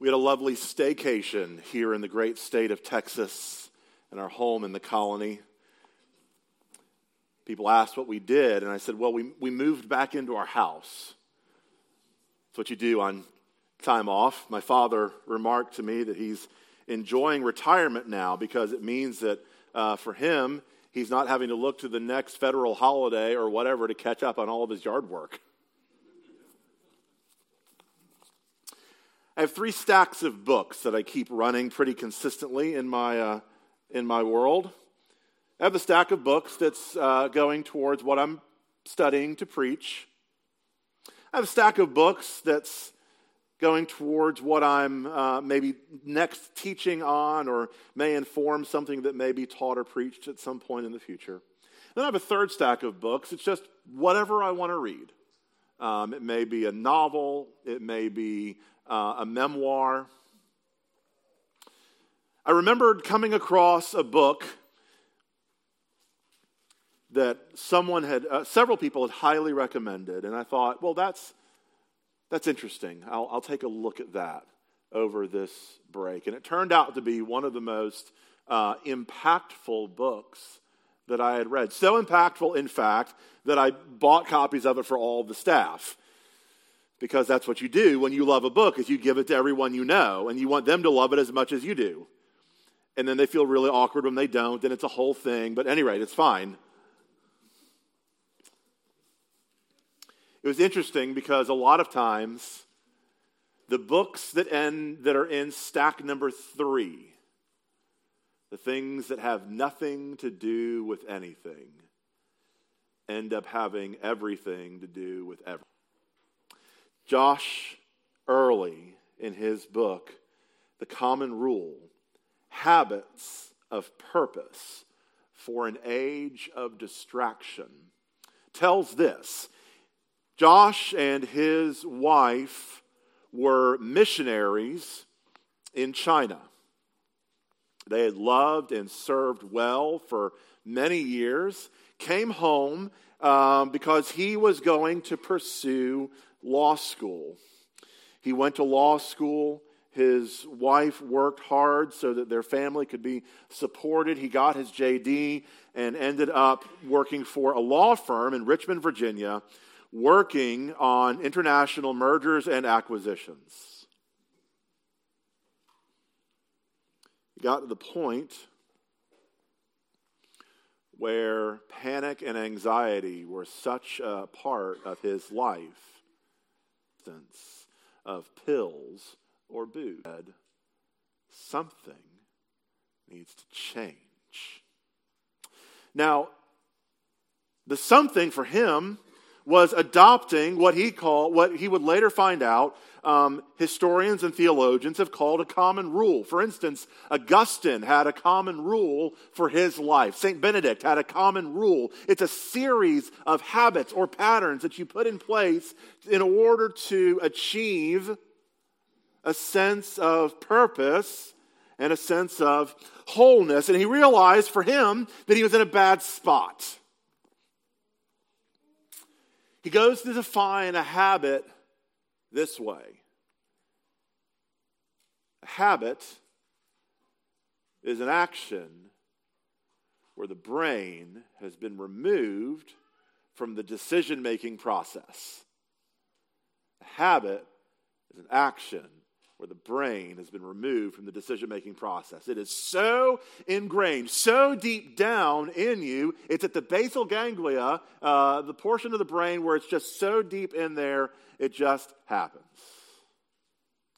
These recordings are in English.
We had a lovely staycation here in the great state of Texas in our home in the colony. People asked what we did, and I said, Well, we, we moved back into our house. That's what you do on time off. My father remarked to me that he's enjoying retirement now because it means that uh, for him, he's not having to look to the next federal holiday or whatever to catch up on all of his yard work. I have three stacks of books that I keep running pretty consistently in my, uh, in my world. I have a stack of books that's uh, going towards what I'm studying to preach. I have a stack of books that's going towards what I'm uh, maybe next teaching on or may inform something that may be taught or preached at some point in the future. Then I have a third stack of books. It's just whatever I want to read. Um, it may be a novel, it may be uh, a memoir. I remembered coming across a book that someone had, uh, several people had highly recommended, and I thought, well, that's that's interesting. I'll, I'll take a look at that over this break. And it turned out to be one of the most uh, impactful books that I had read. So impactful, in fact, that I bought copies of it for all the staff. Because that's what you do when you love a book is you give it to everyone you know and you want them to love it as much as you do. And then they feel really awkward when they don't, and it's a whole thing. But at any rate, it's fine. It was interesting because a lot of times the books that end that are in stack number three, the things that have nothing to do with anything, end up having everything to do with everything. Josh Earley, in his book, The Common Rule Habits of Purpose for an Age of Distraction, tells this Josh and his wife were missionaries in China. They had loved and served well for many years, came home um, because he was going to pursue law school. He went to law school. His wife worked hard so that their family could be supported. He got his JD and ended up working for a law firm in Richmond, Virginia, working on international mergers and acquisitions. He got to the point where panic and anxiety were such a part of his life, sense of pills or booze. Something needs to change. Now, the something for him was adopting what he called, what he would later find out, um, historians and theologians have called a common rule. For instance, Augustine had a common rule for his life. St. Benedict had a common rule. It's a series of habits or patterns that you put in place in order to achieve a sense of purpose and a sense of wholeness. And he realized for him that he was in a bad spot. He goes to define a habit this way a habit is an action where the brain has been removed from the decision making process. A habit is an action where the brain has been removed from the decision making process. It is so ingrained, so deep down in you. It's at the basal ganglia, uh, the portion of the brain where it's just so deep in there, it just happens.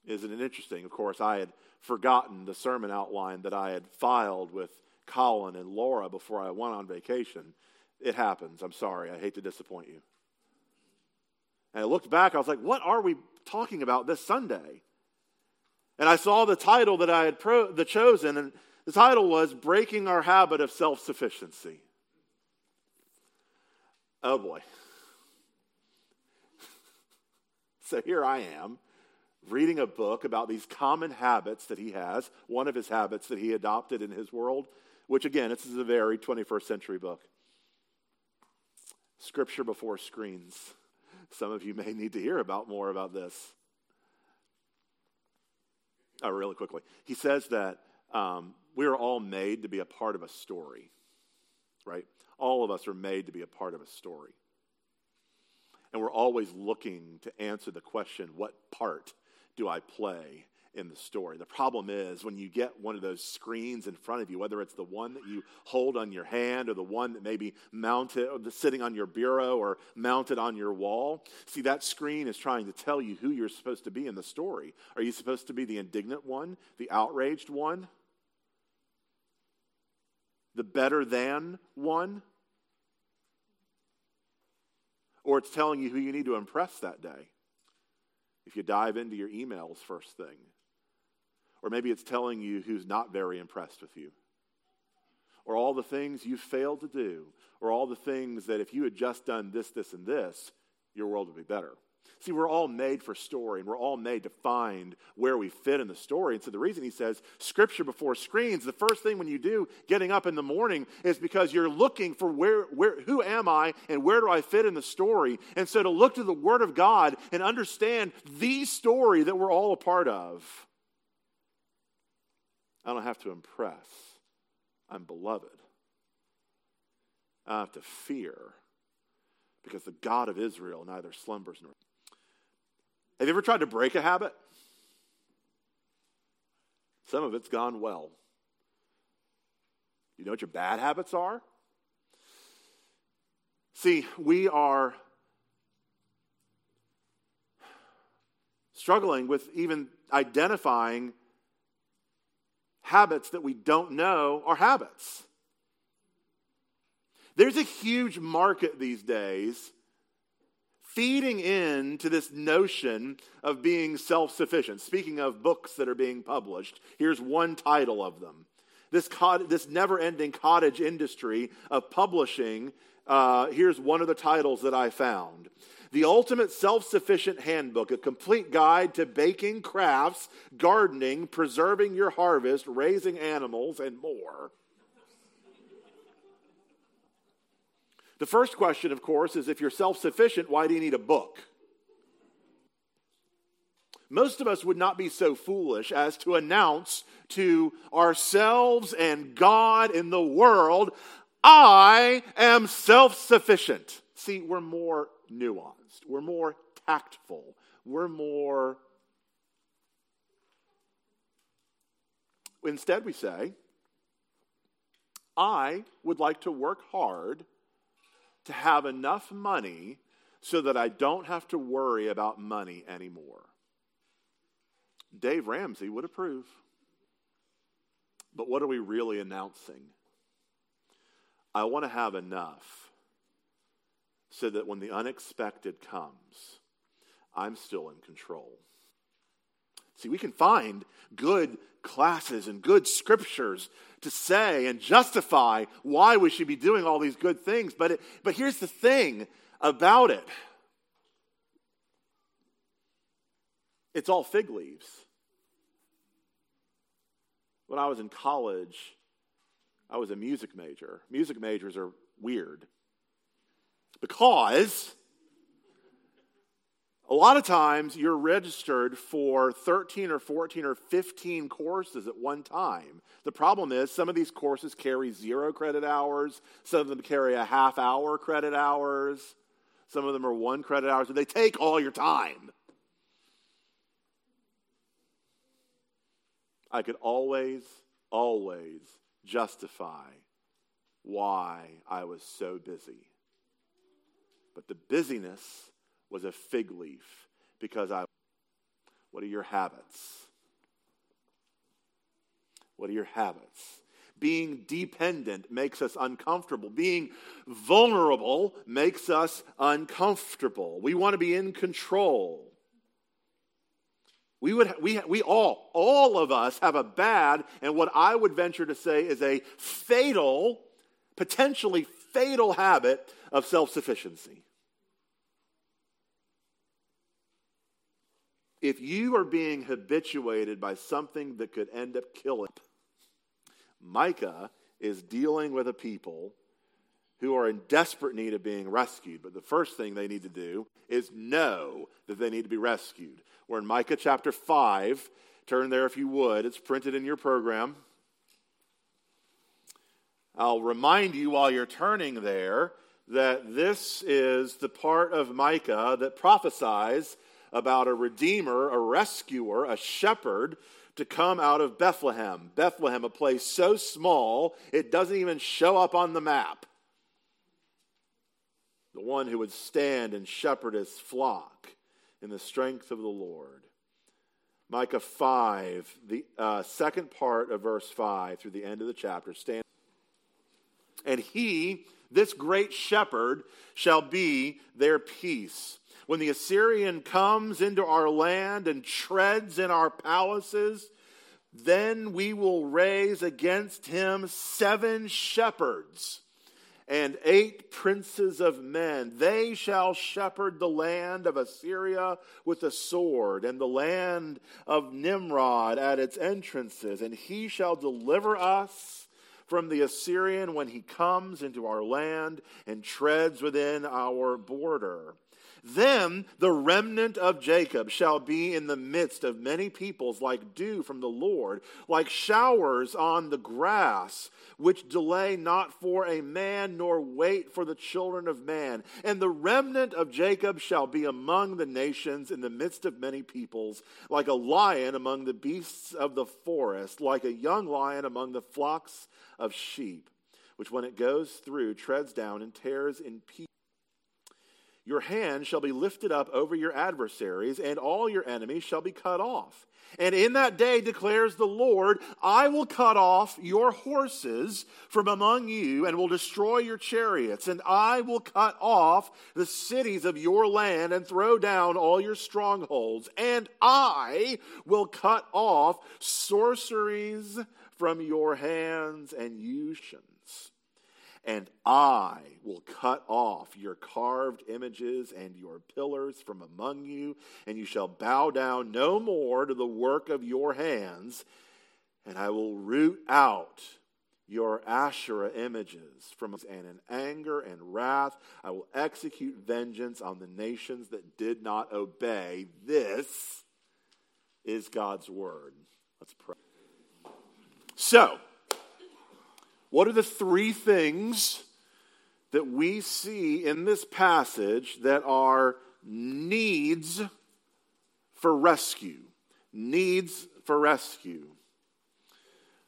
Isn't it interesting? Of course, I had forgotten the sermon outline that I had filed with Colin and Laura before I went on vacation. It happens. I'm sorry. I hate to disappoint you. And I looked back, I was like, what are we talking about this Sunday? And I saw the title that I had pro- the chosen, and the title was Breaking Our Habit of Self Sufficiency. Oh boy. so here I am reading a book about these common habits that he has, one of his habits that he adopted in his world, which again, this is a very 21st century book. Scripture before screens. Some of you may need to hear about more about this. Oh, really quickly. He says that um, we are all made to be a part of a story, right? All of us are made to be a part of a story. And we're always looking to answer the question what part do I play in the story. The problem is when you get one of those screens in front of you, whether it's the one that you hold on your hand or the one that may be mounted, sitting on your bureau or mounted on your wall, see, that screen is trying to tell you who you're supposed to be in the story. Are you supposed to be the indignant one, the outraged one, the better than one? Or it's telling you who you need to impress that day. If you dive into your emails first thing, or maybe it's telling you who's not very impressed with you. Or all the things you failed to do. Or all the things that if you had just done this, this, and this, your world would be better. See, we're all made for story, and we're all made to find where we fit in the story. And so the reason he says scripture before screens, the first thing when you do getting up in the morning is because you're looking for where, where who am I and where do I fit in the story? And so to look to the Word of God and understand the story that we're all a part of I don't have to impress. I'm beloved. I don't have to fear because the God of Israel neither slumbers nor. Have you ever tried to break a habit? Some of it's gone well. You know what your bad habits are? See, we are struggling with even identifying habits that we don't know are habits. There's a huge market these days feeding into this notion of being self sufficient. Speaking of books that are being published, here's one title of them. This, this never ending cottage industry of publishing, uh, here's one of the titles that I found the ultimate self sufficient handbook, a complete guide to baking, crafts, gardening, preserving your harvest, raising animals, and more. The first question, of course, is if you're self sufficient, why do you need a book? Most of us would not be so foolish as to announce to ourselves and God in the world, I am self sufficient. See, we're more nuanced we're more tactful, we're more. Instead, we say, I would like to work hard to have enough money so that I don't have to worry about money anymore. Dave Ramsey would approve. But what are we really announcing? I want to have enough so that when the unexpected comes, I'm still in control. See, we can find good classes and good scriptures to say and justify why we should be doing all these good things. But, it, but here's the thing about it it's all fig leaves. When I was in college, I was a music major. Music majors are weird. Because a lot of times you're registered for 13 or 14 or 15 courses at one time. The problem is some of these courses carry zero credit hours, some of them carry a half hour credit hours, some of them are one credit hours, and they take all your time. I could always, always justify why I was so busy. But the busyness was a fig leaf because I. What are your habits? What are your habits? Being dependent makes us uncomfortable. Being vulnerable makes us uncomfortable. We want to be in control. We, would, we, we all, all of us have a bad, and what I would venture to say is a fatal, potentially fatal habit of self sufficiency. If you are being habituated by something that could end up killing, Micah is dealing with a people who are in desperate need of being rescued. But the first thing they need to do is know that they need to be rescued. We're in Micah chapter 5. Turn there if you would. It's printed in your program. I'll remind you while you're turning there that this is the part of Micah that prophesies about a redeemer, a rescuer, a shepherd to come out of Bethlehem. Bethlehem, a place so small it doesn't even show up on the map. The one who would stand and shepherd his flock in the strength of the Lord. Micah 5, the uh, second part of verse 5 through the end of the chapter, stand. And he, this great shepherd, shall be their peace. When the Assyrian comes into our land and treads in our palaces, then we will raise against him seven shepherds and eight princes of men. They shall shepherd the land of Assyria with a sword, and the land of Nimrod at its entrances. And he shall deliver us from the Assyrian when he comes into our land and treads within our border. Then the remnant of Jacob shall be in the midst of many peoples, like dew from the Lord, like showers on the grass, which delay not for a man, nor wait for the children of man. And the remnant of Jacob shall be among the nations in the midst of many peoples, like a lion among the beasts of the forest, like a young lion among the flocks of sheep, which when it goes through treads down and tears in pieces. Your hand shall be lifted up over your adversaries, and all your enemies shall be cut off. And in that day declares the Lord, I will cut off your horses from among you and will destroy your chariots, and I will cut off the cities of your land and throw down all your strongholds, and I will cut off sorceries from your hands, and you shall and I will cut off your carved images and your pillars from among you, and you shall bow down no more to the work of your hands, and I will root out your Asherah images from and in anger and wrath I will execute vengeance on the nations that did not obey. This is God's word. Let's pray. So, what are the three things that we see in this passage that are needs for rescue? Needs for rescue.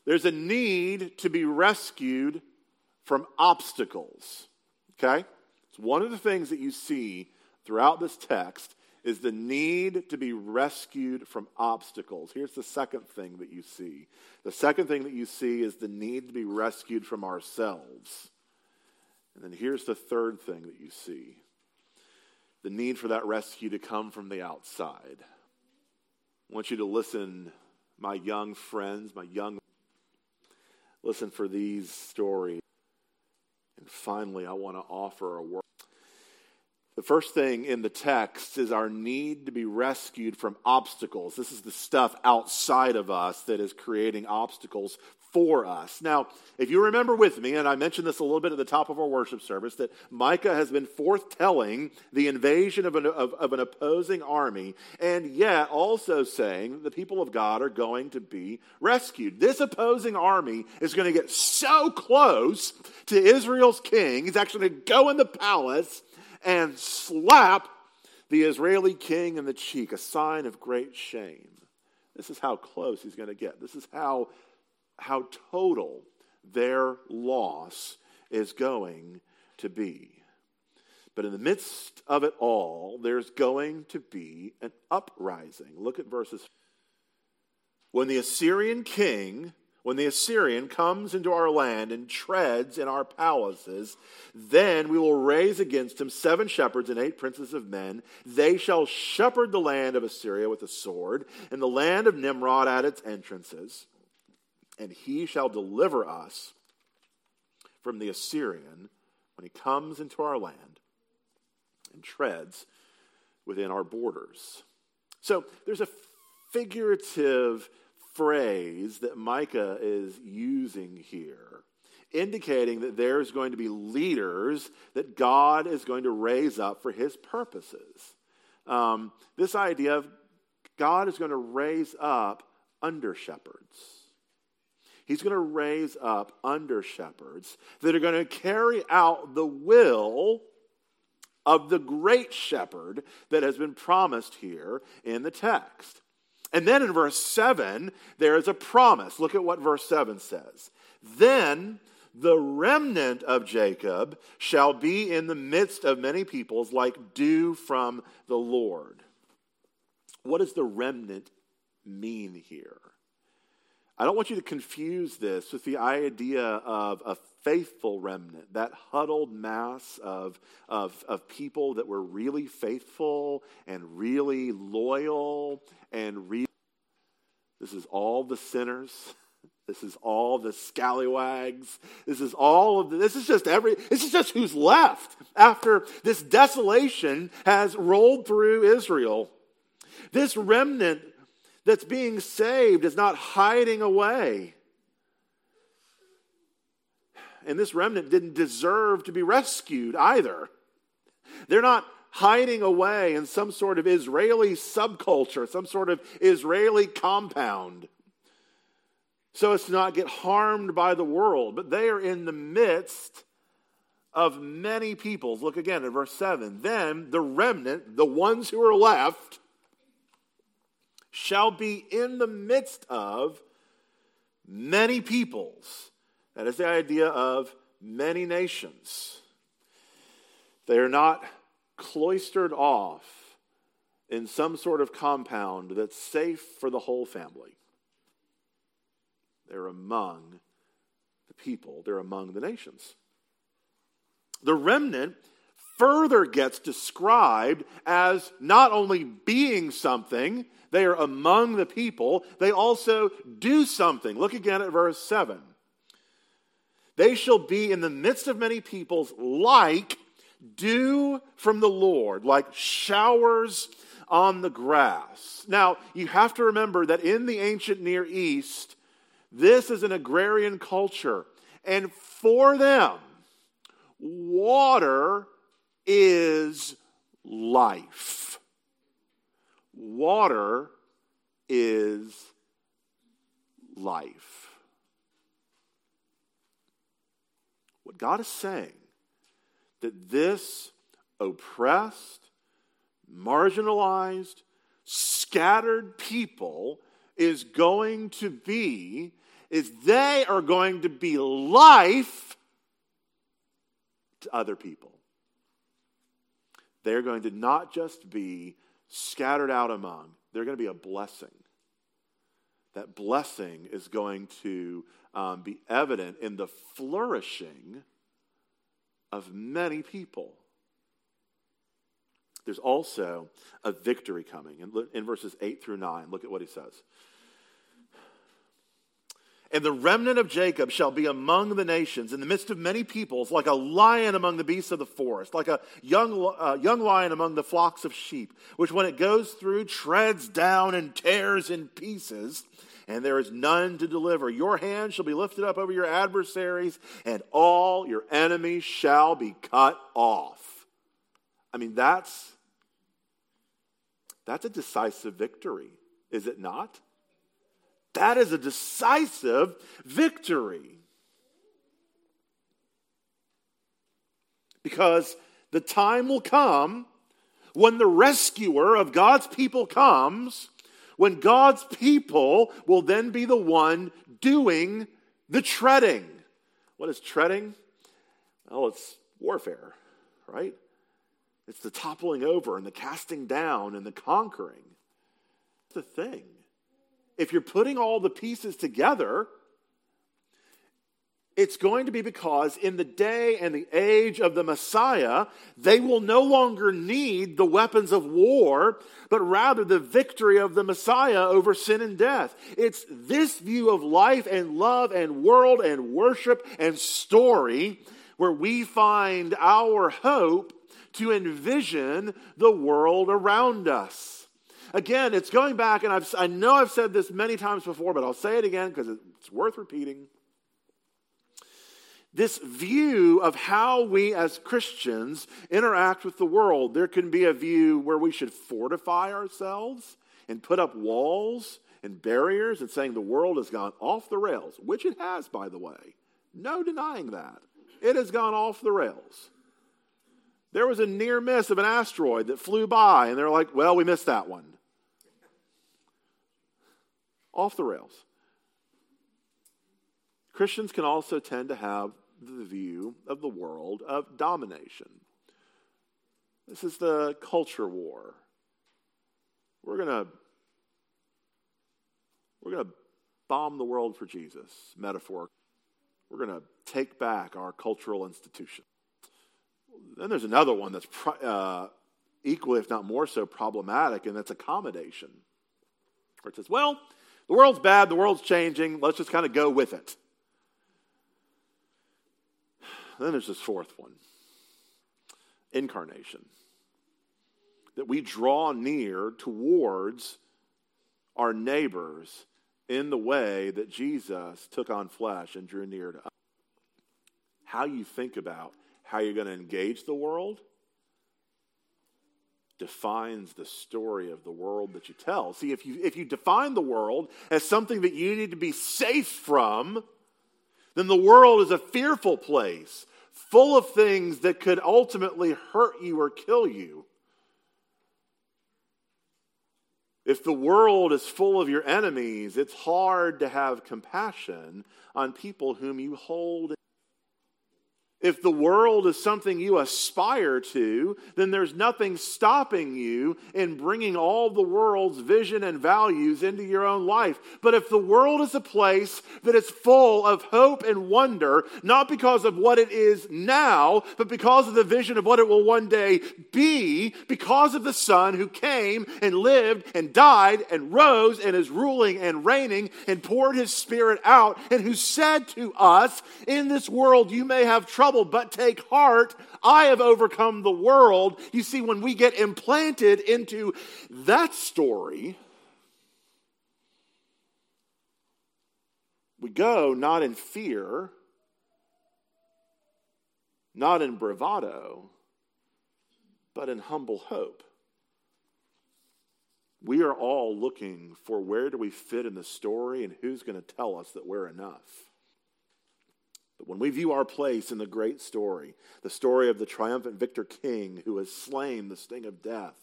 There's a need to be rescued from obstacles. Okay? It's one of the things that you see throughout this text is the need to be rescued from obstacles. Here's the second thing that you see the second thing that you see is the need to be rescued from ourselves. And then here's the third thing that you see the need for that rescue to come from the outside. I want you to listen, my young friends, my young. Listen for these stories. And finally, I want to offer a word. The first thing in the text is our need to be rescued from obstacles. This is the stuff outside of us that is creating obstacles for us. Now, if you remember with me, and I mentioned this a little bit at the top of our worship service, that Micah has been forthtelling the invasion of an, of, of an opposing army, and yet also saying the people of God are going to be rescued. This opposing army is going to get so close to Israel's king, he's actually going to go in the palace and slap the Israeli king in the cheek, a sign of great shame. This is how close he's going to get. This is how, how total their loss is going to be. But in the midst of it all, there's going to be an uprising. Look at verses. When the Assyrian king when the Assyrian comes into our land and treads in our palaces, then we will raise against him seven shepherds and eight princes of men. They shall shepherd the land of Assyria with a sword, and the land of Nimrod at its entrances. And he shall deliver us from the Assyrian when he comes into our land and treads within our borders. So there's a figurative phrase that Micah is using here, indicating that there's going to be leaders that God is going to raise up for his purposes. Um, this idea of God is going to raise up under shepherds. He's going to raise up under shepherds that are going to carry out the will of the great shepherd that has been promised here in the text. And then in verse 7, there is a promise. Look at what verse 7 says. Then the remnant of Jacob shall be in the midst of many peoples like dew from the Lord. What does the remnant mean here? I don't want you to confuse this with the idea of a faithful remnant, that huddled mass of, of, of people that were really faithful and really loyal and real. This is all the sinners. This is all the scallywags. This is all of the, this is just every, this is just who's left after this desolation has rolled through Israel. This remnant that's being saved is not hiding away. And this remnant didn't deserve to be rescued either. They're not hiding away in some sort of Israeli subculture, some sort of Israeli compound, so as to not get harmed by the world. But they are in the midst of many peoples. Look again at verse 7. Then the remnant, the ones who are left, shall be in the midst of many peoples. That is the idea of many nations. They are not cloistered off in some sort of compound that's safe for the whole family. They're among the people, they're among the nations. The remnant further gets described as not only being something, they are among the people, they also do something. Look again at verse 7. They shall be in the midst of many peoples like dew from the Lord, like showers on the grass. Now, you have to remember that in the ancient Near East, this is an agrarian culture. And for them, water is life. Water is life. What God is saying that this oppressed, marginalized, scattered people is going to be is they are going to be life to other people. They're going to not just be scattered out among, they're going to be a blessing. That blessing is going to um, be evident in the flourishing of many people. There's also a victory coming. In, in verses 8 through 9, look at what he says. And the remnant of Jacob shall be among the nations, in the midst of many peoples, like a lion among the beasts of the forest, like a young, uh, young lion among the flocks of sheep, which when it goes through treads down and tears in pieces, and there is none to deliver. Your hand shall be lifted up over your adversaries, and all your enemies shall be cut off. I mean, that's, that's a decisive victory, is it not? That is a decisive victory. Because the time will come when the rescuer of God's people comes, when God's people will then be the one doing the treading. What is treading? Well, it's warfare, right? It's the toppling over and the casting down and the conquering. It's the thing if you're putting all the pieces together, it's going to be because in the day and the age of the Messiah, they will no longer need the weapons of war, but rather the victory of the Messiah over sin and death. It's this view of life and love and world and worship and story where we find our hope to envision the world around us. Again, it's going back, and I've, I know I've said this many times before, but I'll say it again because it's worth repeating. This view of how we as Christians interact with the world, there can be a view where we should fortify ourselves and put up walls and barriers and saying the world has gone off the rails, which it has, by the way. No denying that. It has gone off the rails. There was a near miss of an asteroid that flew by, and they're like, well, we missed that one. Off the rails. Christians can also tend to have the view of the world of domination. This is the culture war. We're going to we're going to bomb the world for Jesus, metaphor. We're going to take back our cultural institution. Then there's another one that's uh, equally, if not more so, problematic, and that's accommodation. Where it says, well, the world's bad, the world's changing, let's just kind of go with it. Then there's this fourth one incarnation. That we draw near towards our neighbors in the way that Jesus took on flesh and drew near to us. How you think about how you're going to engage the world defines the story of the world that you tell. See, if you, if you define the world as something that you need to be safe from, then the world is a fearful place, full of things that could ultimately hurt you or kill you. If the world is full of your enemies, it's hard to have compassion on people whom you hold if the world is something you aspire to, then there's nothing stopping you in bringing all the world's vision and values into your own life. But if the world is a place that is full of hope and wonder, not because of what it is now, but because of the vision of what it will one day be, because of the Son who came and lived and died and rose and is ruling and reigning and poured his Spirit out, and who said to us, In this world you may have trouble trouble, but take heart, I have overcome the world. You see, when we get implanted into that story, we go not in fear, not in bravado, but in humble hope. We are all looking for where do we fit in the story and who's going to tell us that we're enough. But when we view our place in the great story, the story of the triumphant victor king who has slain the sting of death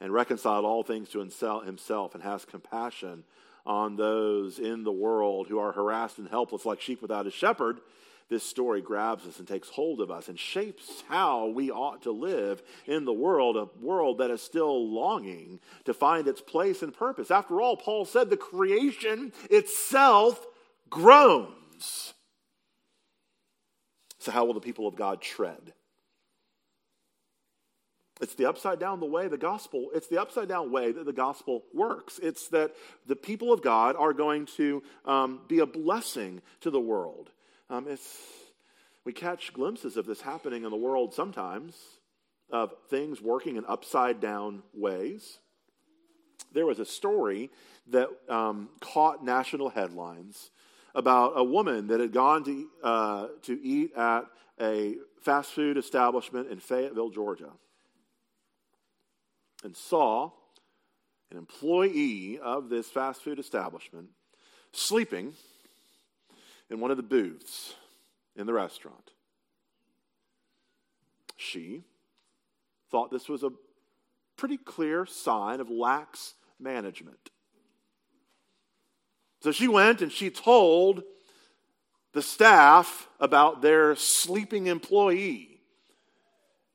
and reconciled all things to himself and has compassion on those in the world who are harassed and helpless like sheep without a shepherd, this story grabs us and takes hold of us and shapes how we ought to live in the world, a world that is still longing to find its place and purpose. After all, Paul said the creation itself groans so, how will the people of God tread? It's the upside down the way the gospel, it's the upside down way that the gospel works. It's that the people of God are going to um, be a blessing to the world. Um, it's, we catch glimpses of this happening in the world sometimes, of things working in upside down ways. There was a story that um, caught national headlines about a woman that had gone to, uh, to eat at a fast food establishment in Fayetteville, Georgia, and saw an employee of this fast food establishment sleeping in one of the booths in the restaurant. She thought this was a pretty clear sign of lax management. So she went and she told the staff about their sleeping employee.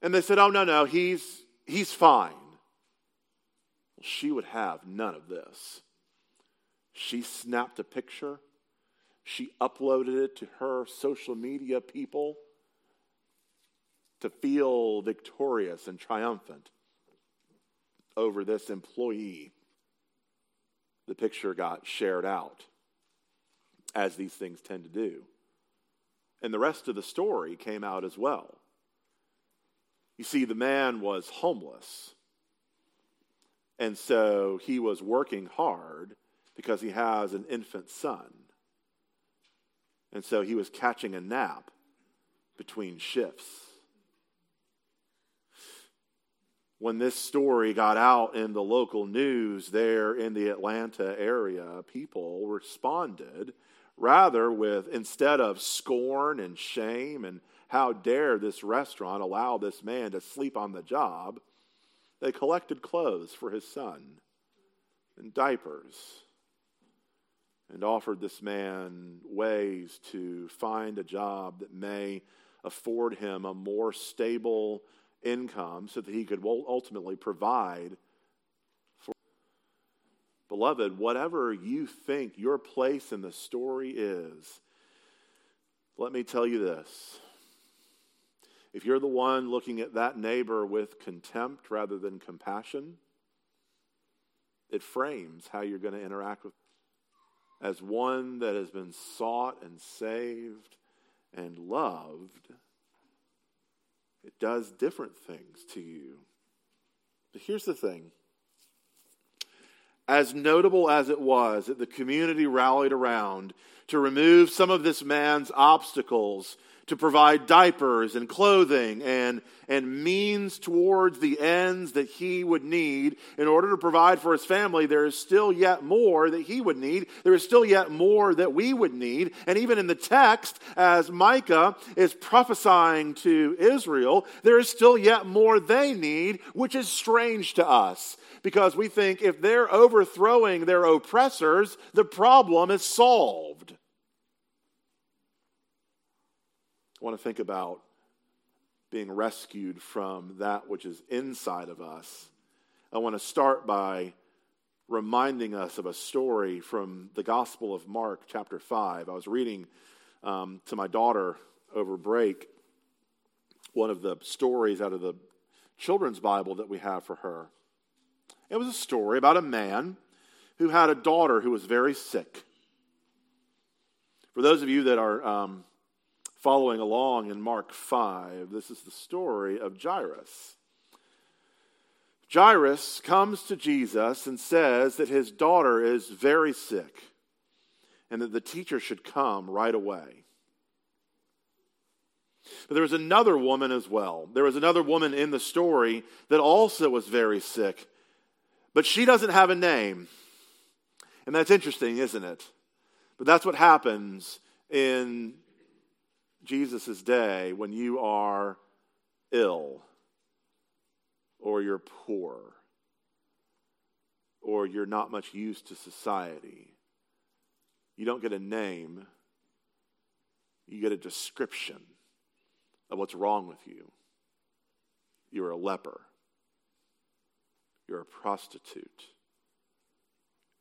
And they said, Oh, no, no, he's, he's fine. Well, she would have none of this. She snapped a picture, she uploaded it to her social media people to feel victorious and triumphant over this employee the picture got shared out, as these things tend to do. And the rest of the story came out as well. You see, the man was homeless. And so he was working hard because he has an infant son. And so he was catching a nap between shifts. When this story got out in the local news there in the Atlanta area, people responded rather with instead of scorn and shame and how dare this restaurant allow this man to sleep on the job, they collected clothes for his son and diapers and offered this man ways to find a job that may afford him a more stable income so that he could ultimately provide for. Beloved, whatever you think your place in the story is, let me tell you this. If you're the one looking at that neighbor with contempt rather than compassion, it frames how you're going to interact with as one that has been sought and saved and loved it does different things to you. But here's the thing as notable as it was that the community rallied around to remove some of this man's obstacles to provide diapers and clothing and, and means towards the ends that he would need in order to provide for his family, there is still yet more that he would need. There is still yet more that we would need. And even in the text, as Micah is prophesying to Israel, there is still yet more they need, which is strange to us because we think if they're overthrowing their oppressors, the problem is solved. I want to think about being rescued from that which is inside of us. I want to start by reminding us of a story from the Gospel of Mark, chapter 5. I was reading um, to my daughter over break one of the stories out of the children's Bible that we have for her. It was a story about a man who had a daughter who was very sick. For those of you that are um, following along in Mark 5, this is the story of Jairus. Jairus comes to Jesus and says that his daughter is very sick and that the teacher should come right away. But there was another woman as well. There was another woman in the story that also was very sick, but she doesn't have a name. And that's interesting, isn't it? But that's what happens in Jesus' day when you are ill or you're poor or you're not much used to society. You don't get a name, you get a description of what's wrong with you. You're a leper, you're a prostitute,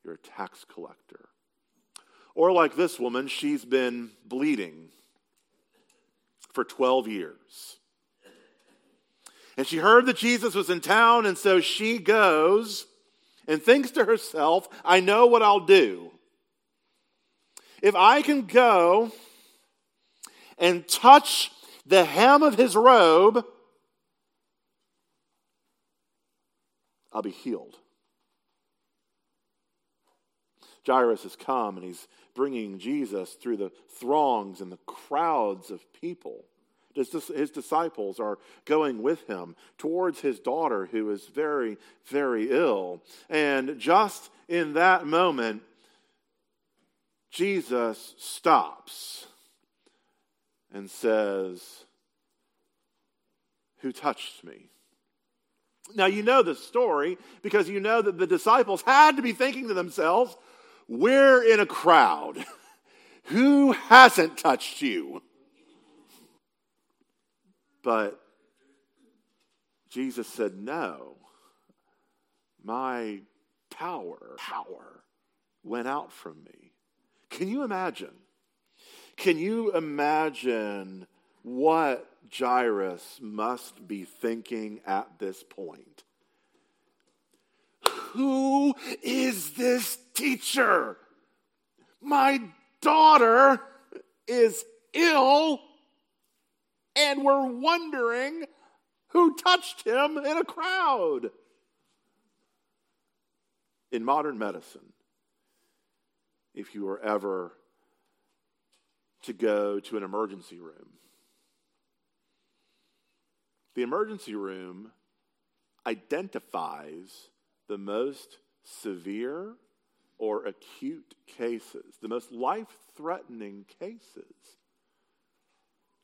you're a tax collector. Or, like this woman, she's been bleeding for 12 years. And she heard that Jesus was in town, and so she goes and thinks to herself, I know what I'll do. If I can go and touch the hem of his robe, I'll be healed. Jairus has come and he's bringing Jesus through the throngs and the crowds of people. His disciples are going with him towards his daughter who is very, very ill. And just in that moment, Jesus stops and says, Who touched me? Now, you know the story because you know that the disciples had to be thinking to themselves, we're in a crowd. Who hasn't touched you? But Jesus said, No. My power, power went out from me. Can you imagine? Can you imagine what Jairus must be thinking at this point? Who is this teacher? My daughter is ill, and we're wondering who touched him in a crowd. In modern medicine, if you were ever to go to an emergency room, the emergency room identifies the most severe or acute cases, the most life threatening cases.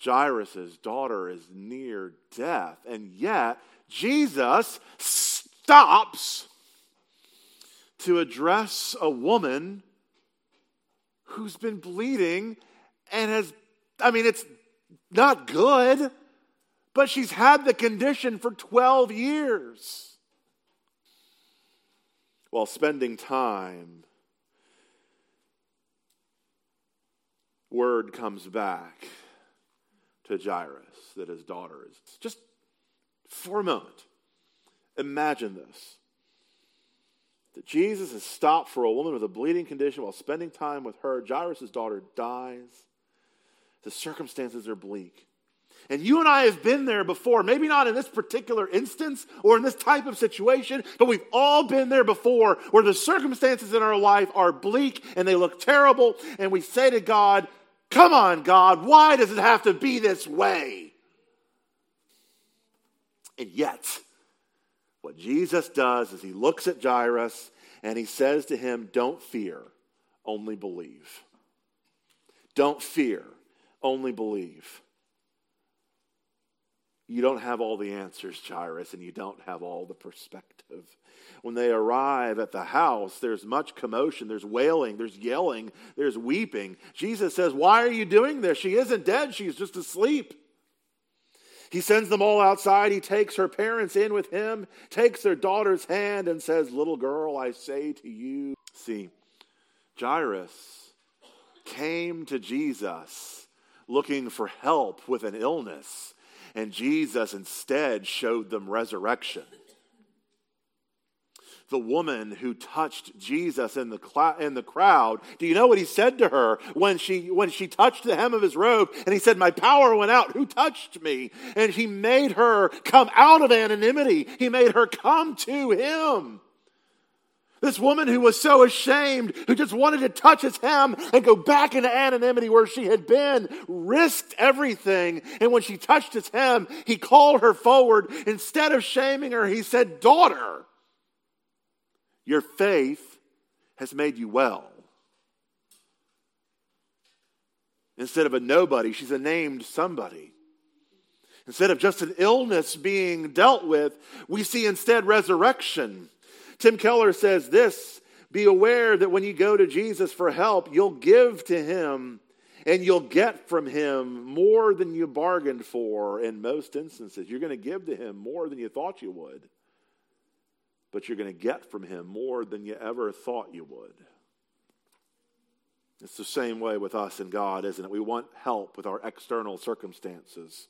Jairus' daughter is near death, and yet Jesus stops to address a woman who's been bleeding and has, I mean, it's not good, but she's had the condition for 12 years. While spending time, word comes back to Jairus that his daughter is. Just for a moment, imagine this that Jesus has stopped for a woman with a bleeding condition while spending time with her. Jairus' daughter dies. The circumstances are bleak. And you and I have been there before, maybe not in this particular instance or in this type of situation, but we've all been there before where the circumstances in our life are bleak and they look terrible. And we say to God, Come on, God, why does it have to be this way? And yet, what Jesus does is he looks at Jairus and he says to him, Don't fear, only believe. Don't fear, only believe. You don't have all the answers, Jairus, and you don't have all the perspective. When they arrive at the house, there's much commotion, there's wailing, there's yelling, there's weeping. Jesus says, Why are you doing this? She isn't dead, she's just asleep. He sends them all outside. He takes her parents in with him, takes their daughter's hand, and says, Little girl, I say to you. See, Jairus came to Jesus looking for help with an illness, and Jesus instead showed them resurrection the woman who touched Jesus in the, cl- in the crowd, do you know what he said to her when she, when she touched the hem of his robe? And he said, My power went out. Who touched me? And he made her come out of anonymity. He made her come to him. This woman who was so ashamed, who just wanted to touch his hem and go back into anonymity where she had been, risked everything. And when she touched his hem, he called her forward. Instead of shaming her, he said, Daughter, your faith has made you well. Instead of a nobody, she's a named somebody. Instead of just an illness being dealt with, we see instead resurrection. Tim Keller says this Be aware that when you go to Jesus for help, you'll give to him and you'll get from him more than you bargained for in most instances. You're going to give to him more than you thought you would but you're going to get from him more than you ever thought you would. It's the same way with us and God, isn't it? We want help with our external circumstances.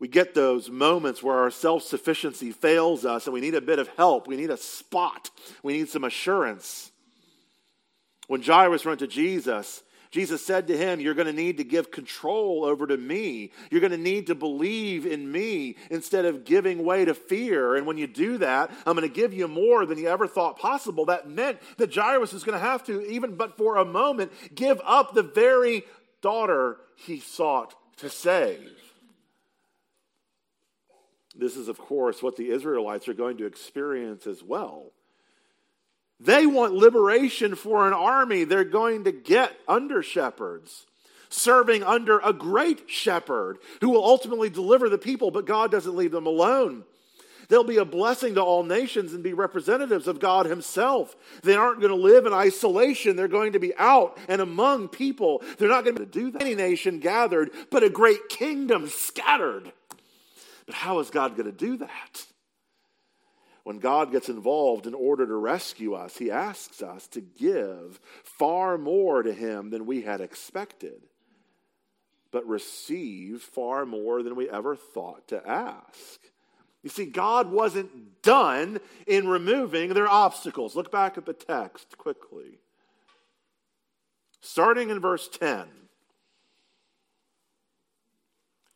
We get those moments where our self sufficiency fails us and we need a bit of help. We need a spot. We need some assurance. When Jairus went to Jesus, Jesus said to him, You're going to need to give control over to me. You're going to need to believe in me instead of giving way to fear. And when you do that, I'm going to give you more than you ever thought possible. That meant that Jairus was going to have to, even but for a moment, give up the very daughter he sought to save. This is, of course, what the Israelites are going to experience as well. They want liberation for an army. They're going to get under shepherds, serving under a great shepherd who will ultimately deliver the people, but God doesn't leave them alone. They'll be a blessing to all nations and be representatives of God Himself. They aren't going to live in isolation. They're going to be out and among people. They're not going to do that. Any nation gathered, but a great kingdom scattered. But how is God going to do that? when God gets involved in order to rescue us, he asks us to give far more to him than we had expected, but receive far more than we ever thought to ask. You see, God wasn't done in removing their obstacles. Look back at the text quickly. Starting in verse 10.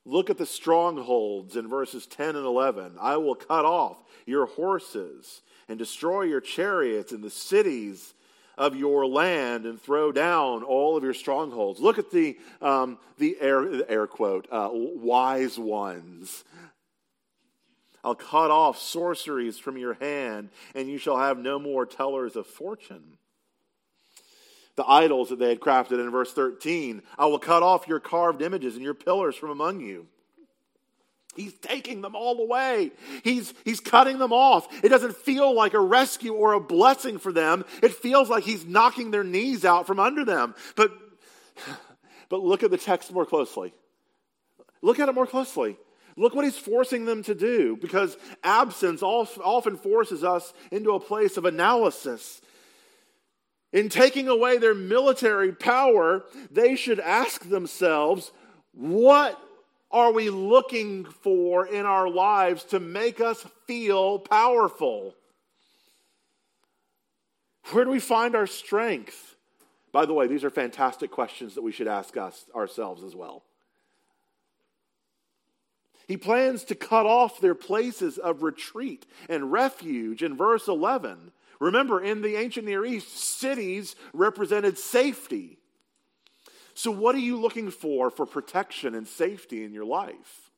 Look at the strongholds in verses 10 and 11. I will cut off your horses and destroy your chariots and the cities of your land and throw down all of your strongholds. Look at the, um, the air, air quote, uh, wise ones. I'll cut off sorceries from your hand, and you shall have no more tellers of fortune. The idols that they had crafted in verse 13, I will cut off your carved images and your pillars from among you. He's taking them all away. He's, he's cutting them off. It doesn't feel like a rescue or a blessing for them. It feels like he's knocking their knees out from under them. But, but look at the text more closely. Look at it more closely. Look what he's forcing them to do because absence often forces us into a place of analysis. In taking away their military power, they should ask themselves, what are we looking for in our lives to make us feel powerful? Where do we find our strength? By the way, these are fantastic questions that we should ask us ourselves as well. He plans to cut off their places of retreat and refuge in verse 11. Remember, in the ancient Near East, cities represented safety. So, what are you looking for for protection and safety in your life?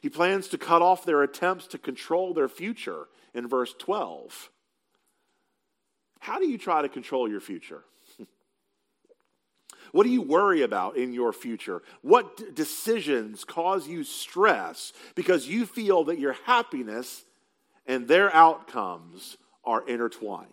He plans to cut off their attempts to control their future in verse 12. How do you try to control your future? What do you worry about in your future? What decisions cause you stress because you feel that your happiness and their outcomes are intertwined?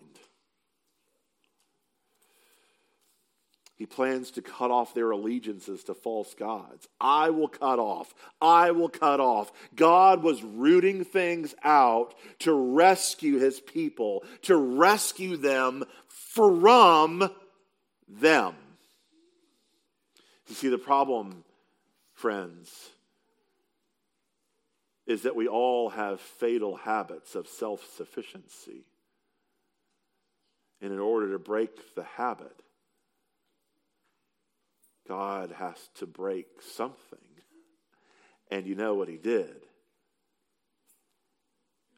He plans to cut off their allegiances to false gods. I will cut off. I will cut off. God was rooting things out to rescue his people, to rescue them from them. You see, the problem, friends, is that we all have fatal habits of self sufficiency. And in order to break the habit, God has to break something. And you know what he did.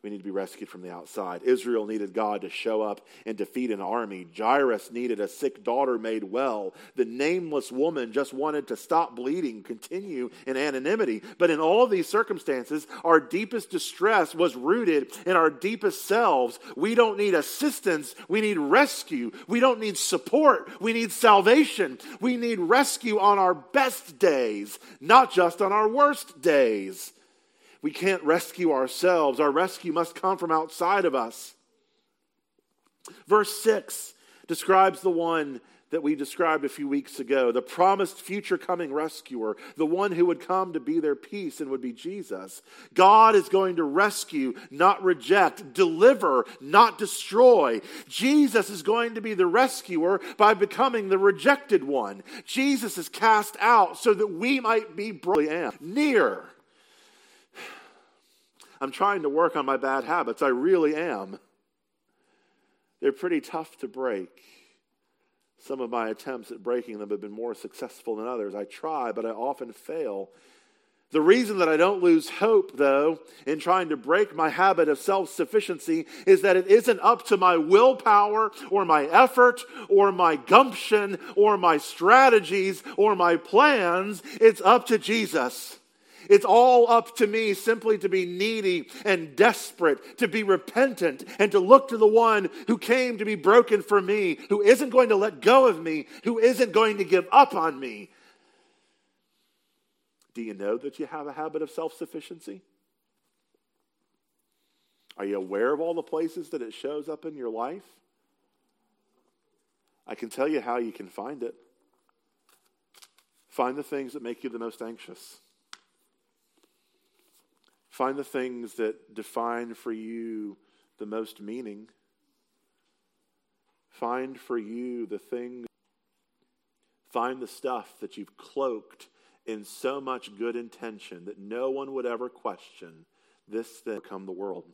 We need to be rescued from the outside. Israel needed God to show up and defeat an army. Jairus needed a sick daughter made well. The nameless woman just wanted to stop bleeding, continue in anonymity. But in all these circumstances, our deepest distress was rooted in our deepest selves. We don't need assistance, we need rescue. We don't need support, we need salvation. We need rescue on our best days, not just on our worst days. We can't rescue ourselves. Our rescue must come from outside of us. Verse 6 describes the one that we described a few weeks ago the promised future coming rescuer, the one who would come to be their peace and would be Jesus. God is going to rescue, not reject, deliver, not destroy. Jesus is going to be the rescuer by becoming the rejected one. Jesus is cast out so that we might be near. I'm trying to work on my bad habits. I really am. They're pretty tough to break. Some of my attempts at breaking them have been more successful than others. I try, but I often fail. The reason that I don't lose hope, though, in trying to break my habit of self sufficiency is that it isn't up to my willpower or my effort or my gumption or my strategies or my plans. It's up to Jesus. It's all up to me simply to be needy and desperate, to be repentant, and to look to the one who came to be broken for me, who isn't going to let go of me, who isn't going to give up on me. Do you know that you have a habit of self sufficiency? Are you aware of all the places that it shows up in your life? I can tell you how you can find it. Find the things that make you the most anxious. Find the things that define for you the most meaning. Find for you the things, find the stuff that you've cloaked in so much good intention that no one would ever question this thing come the world.